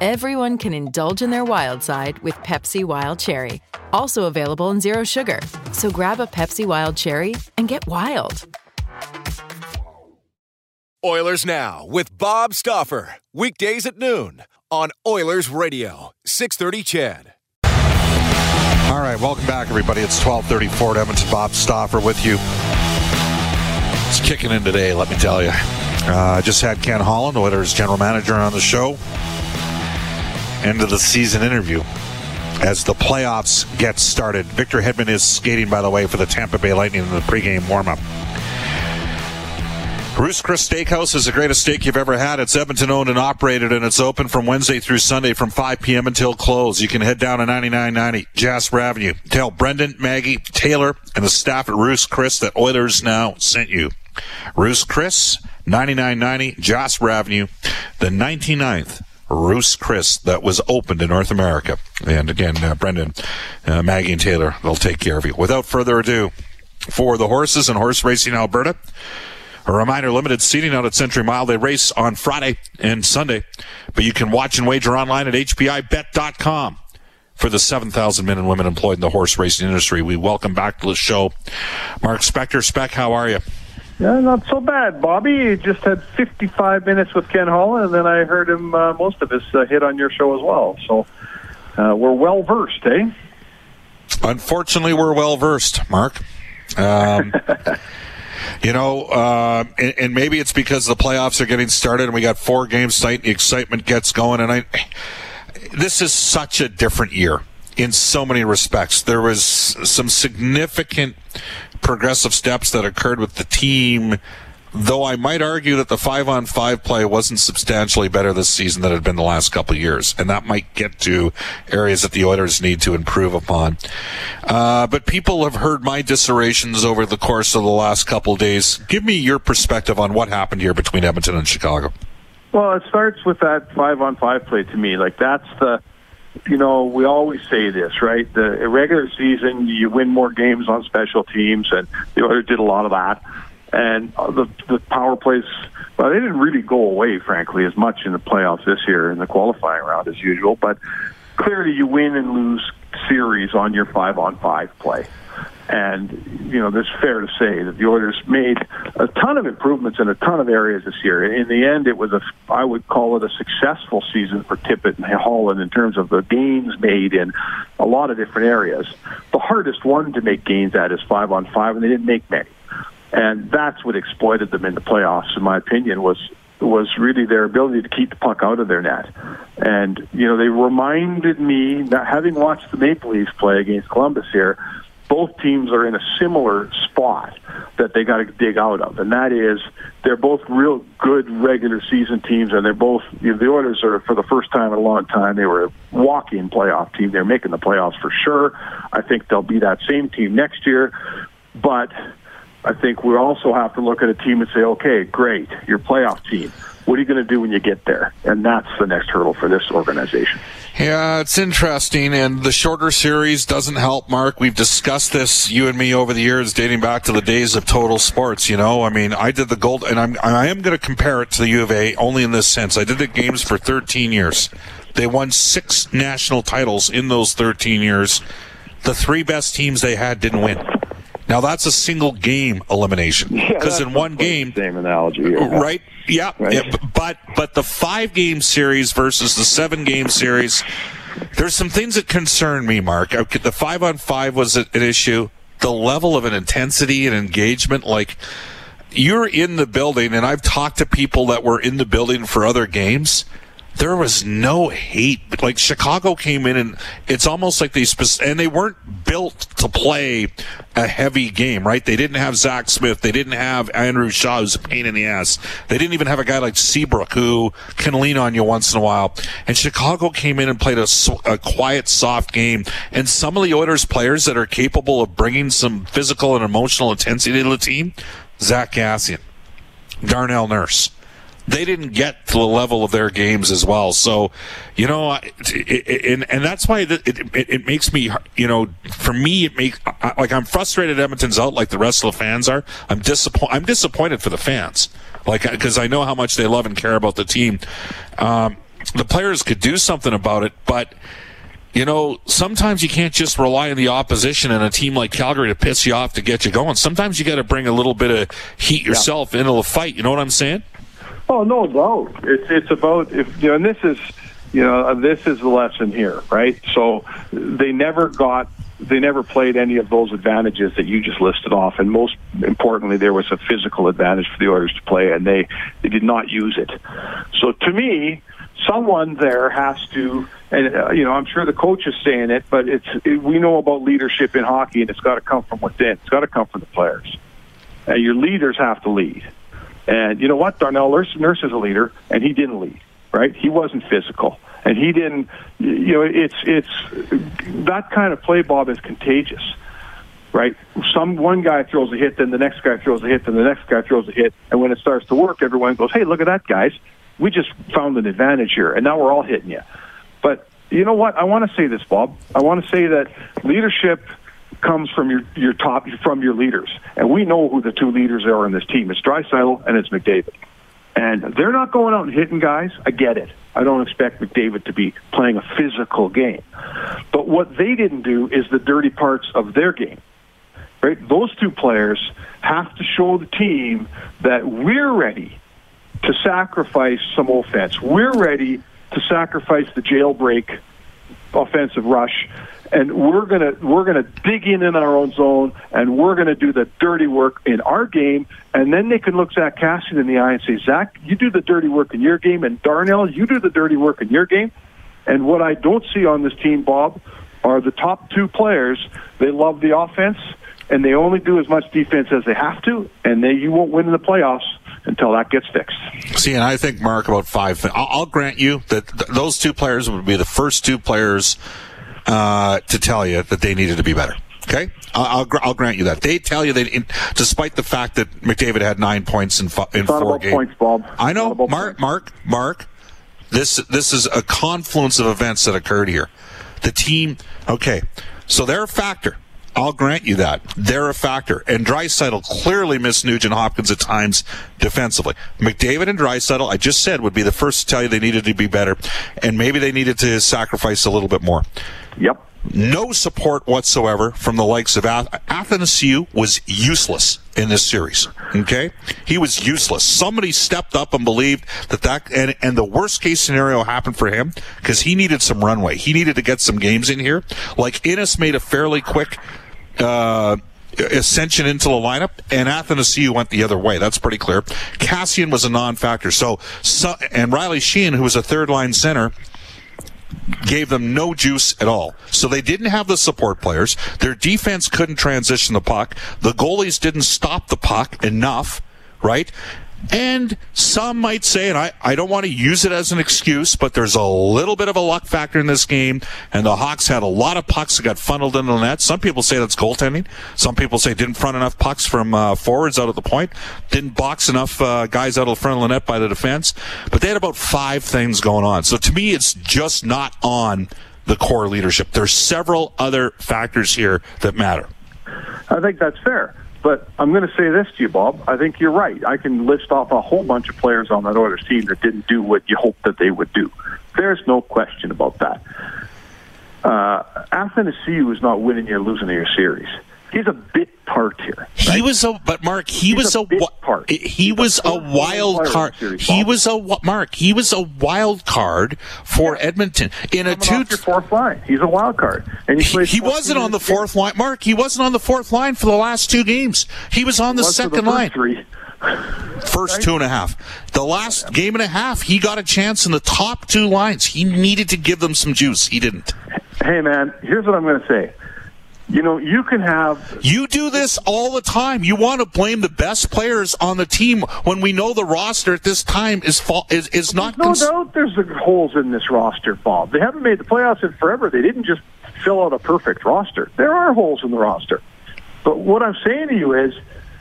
everyone can indulge in their wild side with Pepsi Wild Cherry. Also available in Zero Sugar. So grab a Pepsi Wild Cherry and get wild. Oilers Now with Bob Stauffer. Weekdays at noon on Oilers Radio, 630 CHED. All right, welcome back, everybody. It's 1234 at Edmonton. Bob Stauffer with you. It's kicking in today, let me tell you. Uh, just had Ken Holland, Oilers general manager, on the show. End of the season interview as the playoffs get started. Victor Hedman is skating, by the way, for the Tampa Bay Lightning in the pregame warm-up. Ruth's Chris Steakhouse is the greatest steak you've ever had. It's Edmonton owned and operated, and it's open from Wednesday through Sunday from 5 p.m. until close. You can head down to 9990 Jasper Avenue. Tell Brendan, Maggie, Taylor, and the staff at Ruth's Chris that Oilers Now sent you. Ruth's Chris, 9990 Jasper Avenue, the 99th Ruth's Chris that was opened in North America. And again, uh, Brendan, uh, Maggie, and Taylor, they'll take care of you. Without further ado, for the horses and horse racing Alberta, a reminder, limited seating out at Century Mile. They race on Friday and Sunday, but you can watch and wager online at hpibet.com for the 7,000 men and women employed in the horse racing industry. We welcome back to the show Mark Spector. Spec, how are you? Yeah, not so bad, Bobby. You Just had 55 minutes with Ken Holland, and then I heard him uh, most of his uh, hit on your show as well. So uh, we're well versed, eh? Unfortunately, we're well versed, Mark. Um, you know, uh, and, and, maybe it's because the playoffs are getting started and we got four games tonight. The excitement gets going, and I. This is such a different year in so many respects. There was some significant progressive steps that occurred with the team. Though I might argue that the five on five play wasn't substantially better this season than it had been the last couple of years. And that might get to areas that the Oilers need to improve upon. Uh, but people have heard my dissertations over the course of the last couple days. Give me your perspective on what happened here between Edmonton and Chicago. Well, it starts with that five on five play to me. Like that's the you know, we always say this, right? The regular season, you win more games on special teams, and the Oilers did a lot of that. And uh, the the power plays, well, they didn't really go away, frankly, as much in the playoffs this year in the qualifying round as usual. But clearly, you win and lose series on your five on five play. And, you know, it's fair to say that the Oilers made a ton of improvements in a ton of areas this year. In the end, it was a, I would call it a successful season for Tippett and Holland in terms of the gains made in a lot of different areas. The hardest one to make gains at is five on five, and they didn't make many. And that's what exploited them in the playoffs, in my opinion, was was really their ability to keep the puck out of their net. And, you know, they reminded me, that having watched the Maple Leafs play against Columbus here, both teams are in a similar spot that they got to dig out of, and that is they're both real good regular season teams, and they're both you know, the Oilers are for the first time in a long time they were a walk-in playoff team. They're making the playoffs for sure. I think they'll be that same team next year, but I think we also have to look at a team and say, okay, great, your playoff team. What are you going to do when you get there? And that's the next hurdle for this organization. Yeah, it's interesting, and the shorter series doesn't help, Mark. We've discussed this, you and me, over the years, dating back to the days of total sports. You know, I mean, I did the gold, and I'm I am going to compare it to the U of A only in this sense. I did the games for 13 years. They won six national titles in those 13 years. The three best teams they had didn't win. Now that's a single game elimination because yeah, in one game, same analogy, here. right? Yeah, right? yeah, but but the five game series versus the seven game series, there's some things that concern me, Mark. The five on five was an issue. The level of an intensity and engagement, like you're in the building, and I've talked to people that were in the building for other games. There was no hate. Like Chicago came in and it's almost like they and they weren't built to play a heavy game, right? They didn't have Zach Smith. They didn't have Andrew Shaw, who's a pain in the ass. They didn't even have a guy like Seabrook who can lean on you once in a while. And Chicago came in and played a, a quiet, soft game. And some of the Oilers players that are capable of bringing some physical and emotional intensity to the team, Zach Kassian, Darnell Nurse they didn't get to the level of their games as well. So, you know, it, it, and and that's why it, it, it makes me, you know, for me, it makes like I'm frustrated. Edmonton's out like the rest of the fans are. I'm disappointed. I'm disappointed for the fans, like because I know how much they love and care about the team. Um, the players could do something about it, but you know, sometimes you can't just rely on the opposition and a team like Calgary to piss you off to get you going. Sometimes you got to bring a little bit of heat yourself yeah. into the fight. You know what I'm saying? Oh no, no. It's it's about if you know, and this is you know this is the lesson here, right? So they never got they never played any of those advantages that you just listed off, and most importantly, there was a physical advantage for the Oilers to play, and they they did not use it. So to me, someone there has to, and uh, you know, I'm sure the coach is saying it, but it's it, we know about leadership in hockey, and it's got to come from within. It's got to come from the players, and your leaders have to lead. And you know what? Darnell Nurse, Nurse is a leader, and he didn't lead. Right? He wasn't physical, and he didn't. You know, it's it's that kind of play, Bob, is contagious. Right? Some one guy throws a hit, then the next guy throws a hit, then the next guy throws a hit, and when it starts to work, everyone goes, "Hey, look at that, guys! We just found an advantage here, and now we're all hitting you." But you know what? I want to say this, Bob. I want to say that leadership comes from your your top from your leaders, and we know who the two leaders are in this team. It's Draisaitl and it's McDavid, and they're not going out and hitting guys. I get it. I don't expect McDavid to be playing a physical game, but what they didn't do is the dirty parts of their game. Right? Those two players have to show the team that we're ready to sacrifice some offense. We're ready to sacrifice the jailbreak offensive rush and we're gonna we're gonna dig in in our own zone, and we're gonna do the dirty work in our game, and then they can look Zach Kassian in the eye and say, Zach, you do the dirty work in your game, and Darnell, you do the dirty work in your game. And what I don't see on this team, Bob, are the top two players. They love the offense, and they only do as much defense as they have to, and they you won't win in the playoffs until that gets fixed. See, and I think Mark about five. I'll, I'll grant you that th- those two players would be the first two players uh, to tell you that they needed to be better. Okay, I'll, I'll, I'll grant you that they tell you that, in, despite the fact that McDavid had nine points in, fo- in four games. Points, Bob. I know, Mark, Mark, Mark. This this is a confluence of events that occurred here. The team, okay, so they're a factor. I'll grant you that. They're a factor. And Draisaitl clearly missed Nugent Hopkins at times defensively. McDavid and Draisaitl, I just said, would be the first to tell you they needed to be better. And maybe they needed to sacrifice a little bit more. Yep. No support whatsoever from the likes of Ath- Athanasiu was useless in this series. Okay, he was useless. Somebody stepped up and believed that that and and the worst case scenario happened for him because he needed some runway. He needed to get some games in here. Like Ennis made a fairly quick. Uh, ascension into the lineup, and Athanasiu went the other way. That's pretty clear. Kassian was a non-factor. So, so and Riley Sheahan, who was a third line center, gave them no juice at all. So they didn't have the support players. Their defense couldn't transition the puck. The goalies didn't stop the puck enough, right? And some might say, and I, I don't want to use it as an excuse, but there's a little bit of a luck factor in this game, and the Hawks had a lot of pucks that got funneled into the net. Some people say that's goaltending. Some people say didn't front enough pucks from uh, forwards out of the point, didn't box enough uh, guys out of the front of the net by the defense. But they had about five things going on. So to me, it's just not on the core leadership. There's several other factors here that matter. I think that's fair. But I'm going to say this to you, Bob. I think you're right. I can list off a whole bunch of players on that Oilers team that didn't do what you hoped that they would do. There's no question about that. Uh, Athanasiu is not winning or losing your series he's a bit part here. Right? He was a, but Mark, he he's was a, a, part. He he's was a, a wild card. He was a Mark. He was a wild card for yeah. Edmonton in a two. Your fourth line. He's a wild card, and he, he wasn't on the fourth line. Mark, he wasn't on the fourth line for the last two games. He was on the was second the line. Three. First Right. two and a half. The last game and a half, he got a chance in the top two lines. He needed to give them some juice. He didn't. Hey, man, here's what I'm going to say. You know, you can have You do this all the time. You want to blame the best players on the team when we know the roster at this time is fa- is, is not. no cons- doubt there's the holes in this roster, Bob. They haven't made the playoffs in forever. They didn't just fill out a perfect roster. There are holes in the roster. But what I'm saying to you is,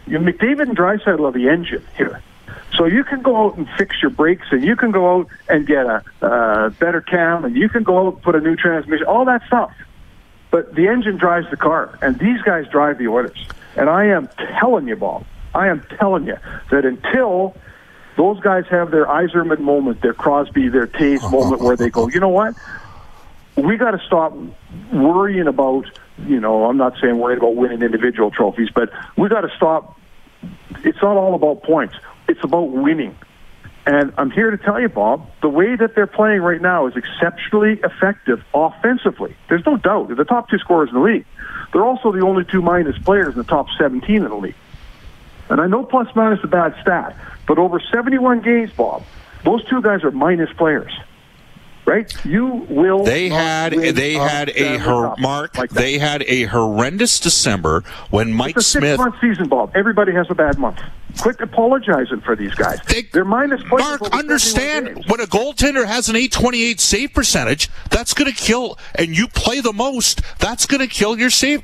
you know, McDavid and Draisaitl are the engine here. So you can go out and fix your brakes, and you can go out and get a uh, better cam, and you can go out and put a new transmission, all that stuff. But the engine drives the car, and these guys drive the Oilers. And I am telling you, Bob, I am telling you that until those guys have their Yzerman moment, their Crosby, their Toews moment, where they go, you know what? We got to stop worrying about, you know, I'm not saying worrying about winning individual trophies, but we got to stop. It's not all about points. It's about winning. And I'm here to tell you, Bob, the way that they're playing right now is exceptionally effective offensively. There's no doubt. They're the top two scorers in the league. They're also the only two minus players in the top 17 in the league. And I know plus minus is a bad stat, but over 71 games, Bob, those two guys are minus players. Right? You will. They had they had a Cup mark. like they had a horrendous December when Mike It's a Smith. six-month season, Bob. Everybody has a bad month. Quit apologizing for these guys. They- They're minus players. Mark, over 71 understand when a goaltender has an 828 save percentage, that's going to kill, and you play the most, that's going to kill your save.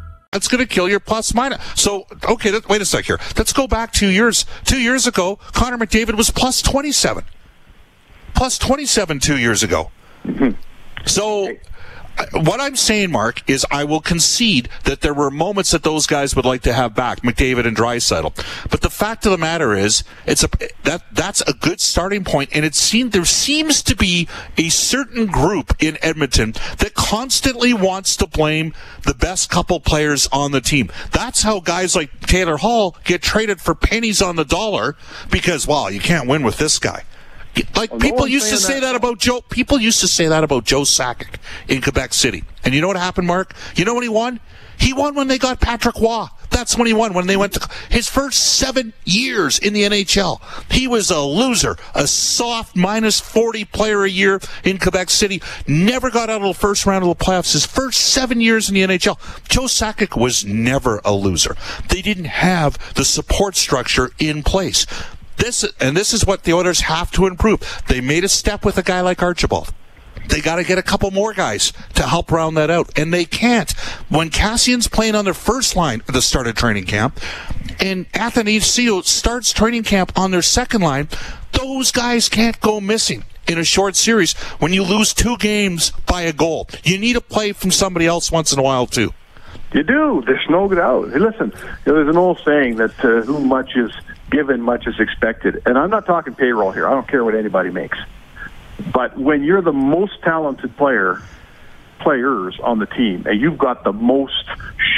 That's going to kill your plus minus. So, okay, that, wait a sec here. Let's go back two years. Two years ago, Connor McDavid was plus 27. Plus 27 two years ago. So, uh, what I'm saying, Mark, is I will concede that there were moments that those guys would like to have back, McDavid and Draisaitl. But the fact of the matter is, it's a that that's a good starting point, and it seemed there seems to be a certain group in Edmonton that constantly wants to blame the best couple players on the team. That's how guys like Taylor Hall get traded for pennies on the dollar because, well, you can't win with this guy. Like oh, no people used to say that. that about Joe. People used to say that about Joe Sakic in Quebec City. And you know what happened, Mark? You know when he won? He won when they got Patrick Roy. That's when he won. When they went to his first seven years in the NHL, he was a loser, a soft minus forty player a year in Quebec City. Never got out of the first round of the playoffs. His first seven years in the NHL, Joe Sakic was never a loser. They didn't have the support structure in place. This and this is what the Oilers have to improve. They made a step with a guy like Archibald. They got to get a couple more guys to help round that out, and they can't. When Kassian's playing on their first line at the start of training camp, and Athanasiu starts training camp on their second line, those guys can't go missing in a short series when you lose two games by a goal. You need a play from somebody else once in a while too. You do. There's no doubt. Hey, listen, you know, there's an old saying that uh, who much is given, much is expected. And I'm not talking payroll here. I don't care what anybody makes. But when you're the most talented player, players on the team, and you've got the most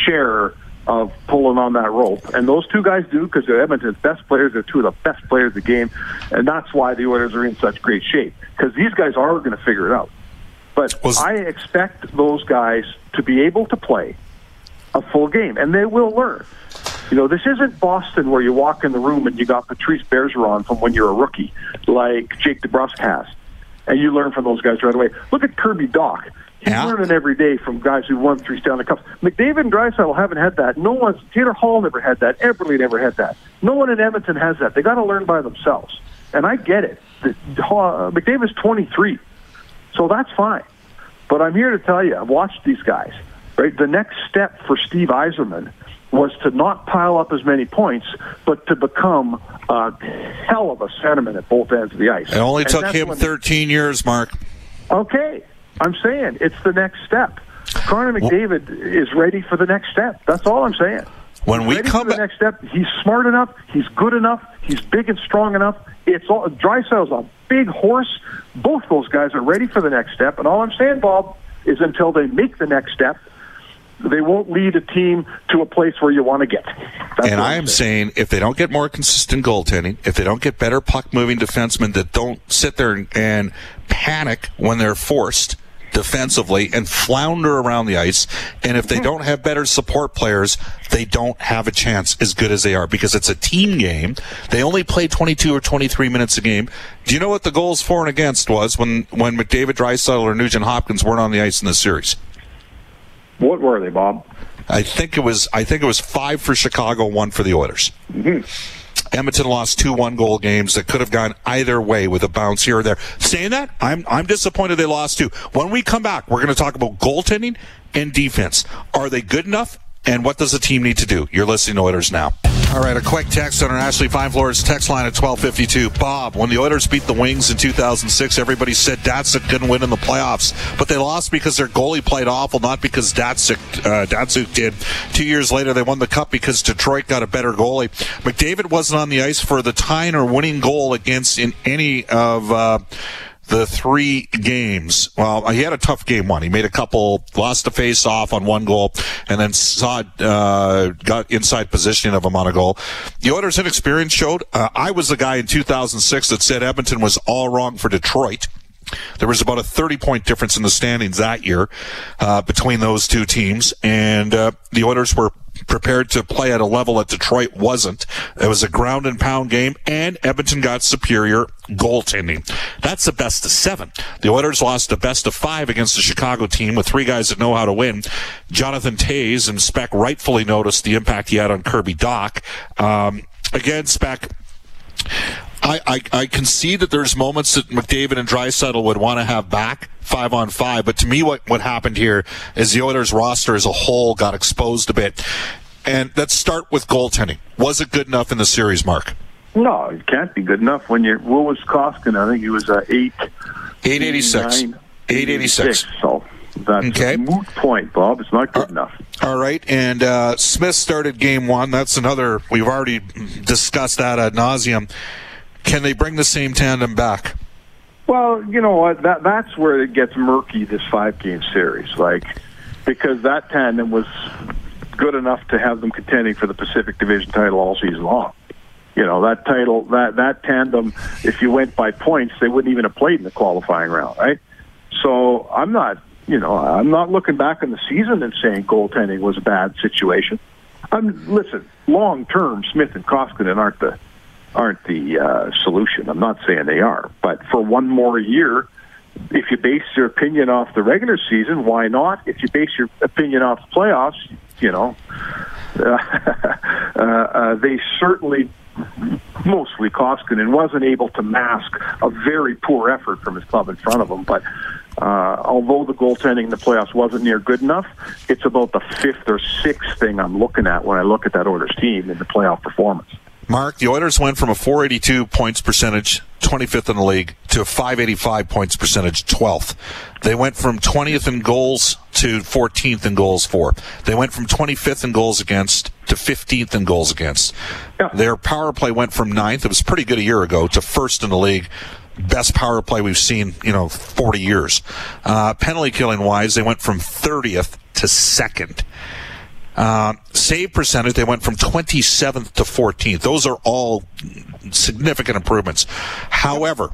share of pulling on that rope, and those two guys do because they're Edmonton's best players. They're two of the best players of the game, and that's why the Oilers are in such great shape because these guys are going to figure it out. But Was- I expect those guys to be able to play a full game, and they will learn. You know, this isn't Boston where you walk in the room and you got Patrice Bergeron from when you're a rookie, like Jake DeBrusk has, and you learn from those guys right away. Look at Kirby Dach. He's Yeah. learning every day from guys who won three Stanley Cups. McDavid and Draisaitl haven't had that. No one's Taylor Hall never had that. Eberle never had that. No one in Edmonton has that. They got to learn by themselves, and I get it. The, uh, McDavid's 23, so that's fine. But I'm here to tell you, I've watched these guys. Right, the next step for Steve Yzerman was to not pile up as many points, but to become a hell of a centerman at both ends of the ice. It only And took him when- 13 years, Mark. Okay, I'm saying it's the next step. Connor McDavid is ready for the next step. That's all I'm saying. When we ready come for the next step, he's smart enough, he's good enough, he's big and strong enough. It's all Draisaitl's a big horse. Both those guys are ready for the next step. And all I'm saying, Bob, is until they make the next step, they won't lead a team to a place where you want to get. That's and I am saying if they don't get more consistent goaltending, if they don't get better puck moving defensemen that don't sit there and, and panic when they're forced defensively and flounder around the ice, and if they Mm-hmm. don't have better support players, they don't have a chance as good as they are because it's a team game. They only play 22 or 23 minutes a game. Do you know what the goals for and against was when, when McDavid, Draisaitl, or Nugent Hopkins weren't on the ice in the series? What were they, Bob? I think it was I think it was five for Chicago, one for the Oilers. Mm-hmm. Edmonton lost two one goal games that could have gone either way with a bounce here or there. Saying that, I'm I'm disappointed they lost two. When we come back, we're going to talk about goaltending and defense. Are they good enough? And what does the team need to do? You're listening to Oilers now. All right, a quick text on our Ashley Fine Floors text line at 1252. Bob, when the Oilers beat the Wings in 2006, everybody said Datsyuk couldn't win in the playoffs, but they lost because their goalie played awful, not because Datsyuk, uh, Datsyuk did. Two years later, they won the cup because Detroit got a better goalie. McDavid wasn't on the ice for the tying or winning goal against in any of, uh, the three games. Well, he had a tough game one. He made a couple, lost a face off on one goal, and then saw uh, got inside positioning of him on a goal. The Oilers' inexperience showed. Uh, I was the guy in 2006 that said Edmonton was all wrong for Detroit. There was about a 30 point difference in the standings that year uh, between those two teams, and uh, the Oilers were prepared to play at a level that Detroit wasn't. It was a ground and pound game, and Edmonton got superior goaltending. That's the best of seven. The Oilers lost the best of five against the Chicago team with three guys that know how to win. Jonathan Toews and Spec rightfully noticed the impact he had on Kirby Dach. Um, again, Spec. I, I, I concede that there's moments that McDavid and Draisaitl would want to have back five on five, but to me, what, what happened here is the Oilers roster as a whole got exposed a bit. And let's start with goaltending. Was it good enough in the series, Mark? No, it can't be good enough when you're. What was Koskinen? I think he was uh, eight. eight eighty six, eight eighty six. So that's Okay. a moot point, Bob. It's not good enough. All right, and uh, Smith started game one. That's another. We've already discussed that ad nauseum. Can they bring the same tandem back? Well, you know what? That that's where it gets murky. This five game series, like because that tandem was good enough to have them contending for the Pacific Division title all season long. You know that title, that that tandem. If you went by points, they wouldn't even have played in the qualifying round, right? So I'm not, you know, I'm not looking back on the season and saying goaltending was a bad situation. I'm listen. Long term, Smith and Koskinen aren't the aren't the uh, solution. I'm not saying they are, but for one more year, if you base your opinion off the regular season, why not? If you base your opinion off the playoffs, you know, uh, uh, they certainly, mostly Koskinen, wasn't able to mask a very poor effort from his club in front of him. But uh, although the goaltending in the playoffs wasn't near good enough, it's about the fifth or sixth thing I'm looking at when I look at that Oilers team in the playoff performance. Mark, the Oilers went from a 482 points percentage, 25th in the league, to a 585 points percentage, 12th. They went from 20th in goals to 14th in goals for. They went from 25th in goals against to 15th in goals against. Yeah. Their power play went from ninth, it was pretty good a year ago, to first in the league. Best power play we've seen, you know, 40 years. Uh, penalty killing wise, they went from 30th to second. Uh, save percentage, they went from 27th to 14th. Those are all significant improvements. However,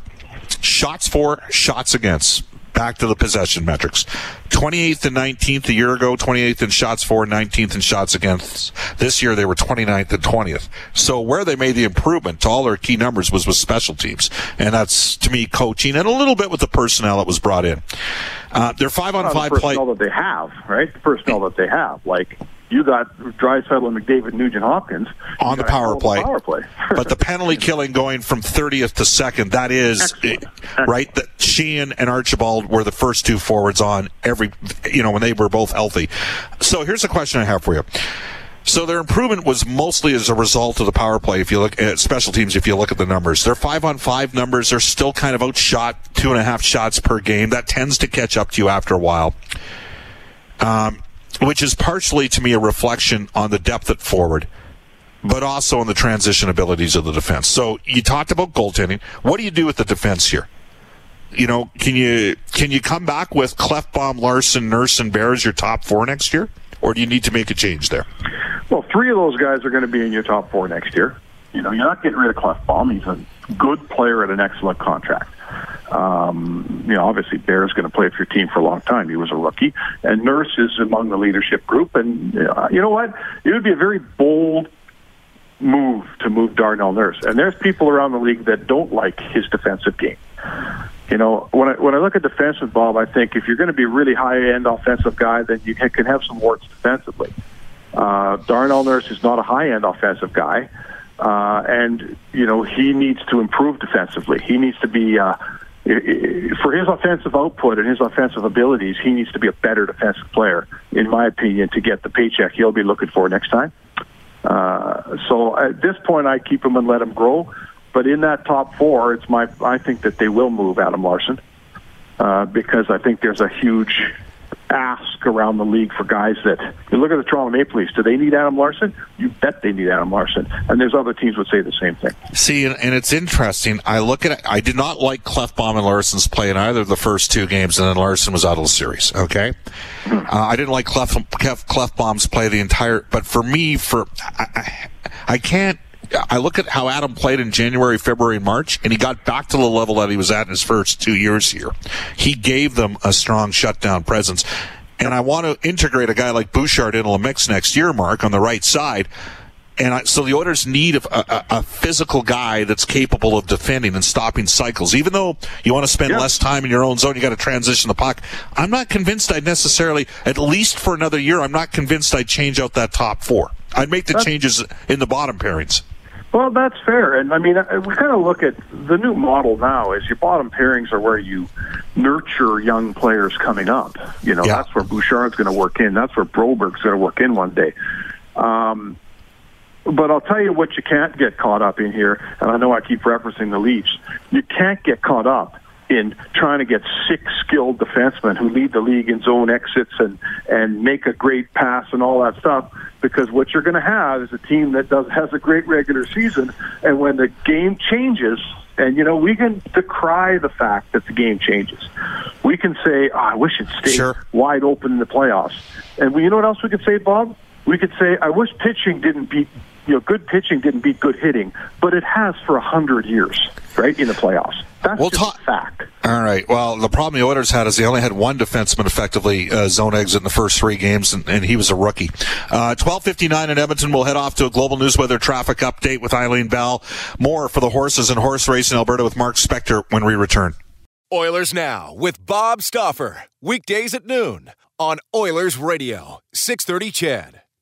shots for, shots against. Back to the possession metrics. 28th and 19th a year ago, 28th in shots for, 19th in shots against. This year they were 29th and 20th. So where they made the improvement to all their key numbers was with special teams. And that's, to me, coaching and a little bit with the personnel that was brought in. Uh, their five on five the play. personnel that they have, right? The personnel that they have, like you got Draisaitl and McDavid, Nugent Hopkins on the got a hell power play. Power play. but the penalty killing going from 30th to second, that is Excellent. right. That Sheahan and Archibald were the first two forwards on every, you know, when they were both healthy. So here's a question I have for you. So their improvement was mostly as a result of the power play. If you look at special teams, if you look at the numbers, their five on five numbers are still kind of outshot two and a half shots per game. That tends to catch up to you after a while. Um, which is partially to me a reflection on the depth at forward, but also on the transition abilities of the defense. So you talked about goaltending. What do you do with the defense here? You know, can you can you come back with Klefbom, Larsson, Nurse, and Bear as your top four next year, or do you need to make a change there? Well, three of those guys are going to be in your top four next year. You know, you're not getting rid of Klefbom. He's a good player at an excellent contract. Um, you know, obviously Bear's going to play for your team for a long time. He was a rookie, and Nurse is among the leadership group. And uh, you know what? It would be a very bold move to move Darnell Nurse. And there's people around the league that don't like his defensive game. You know, when I when I look at defensive, Bob, I think if you're going to be a really high end offensive guy, then you can have some warts defensively. Uh, Darnell Nurse is not a high end offensive guy, uh, and you know he needs to improve defensively. He needs to be uh, for his offensive output and his offensive abilities. He needs to be a better defensive player, in my opinion, to get the paycheck he'll be looking for next time. Uh, so at this point, I keep him and let him grow. But in that top four, it's my I think that they will move Adam Larsson uh, because I think there's a huge ask around the league for guys that you look at the Toronto Maple Leafs. Do they need Adam Larsson? You bet they need Adam Larsson. And there's other teams would say the same thing. See, and, and it's interesting. I look at it. I did not like Klefbom and Larsson's play in either of the first two games, and then Larson was out of the series. Okay, hmm. uh, I didn't like Clef, Clef, Klefbom's play the entire. But for me, for I, I, I can't I look at how Adam played in January, February, March, and he got back to the level that he was at in his first two years here. He gave them a strong shutdown presence. And I want to integrate a guy like Bouchard into the mix next year, Mark, on the right side. And I, so the Oilers need a, a, a, physical guy that's capable of defending and stopping cycles. Even though you want to spend yeah. less time in your own zone, you got to transition the puck. I'm not convinced I'd necessarily, at least for another year, I'm not convinced I'd change out that top four. I'd make the changes in the bottom pairings. Well, that's fair. And I mean, uh, we kind of look at the new model now is your bottom pairings are where you nurture young players coming up. You know, yeah. that's where Bouchard's going to work in. That's where Broberg's going to work in one day. Um, but I'll tell you what you can't get caught up in here, and I know I keep referencing the Leafs. You can't get caught up in trying to get six skilled defensemen who lead the league in zone exits and and make a great pass and all that stuff because what you're going to have is a team that does has a great regular season and when the game changes and you know we can decry the fact that the game changes. We can say oh, i wish it stayed sure. wide open in the playoffs. And we, you know what else we could say bob? We could say i wish pitching didn't beat you know good pitching didn't beat good hitting but it has for a hundred years right in the playoffs that's we'll just fact. All right. Well, the problem the Oilers had is they only had one defenseman effectively uh, zone exit in the first three games, and, and he was a rookie. Uh, 12:59 in Edmonton. We'll head off to a global news weather traffic update with Eileen Bell. More for the horses and horse race in Alberta with Mark Spector when we return. Oilers now with Bob Stauffer. weekdays at noon on Oilers Radio 630 CHED.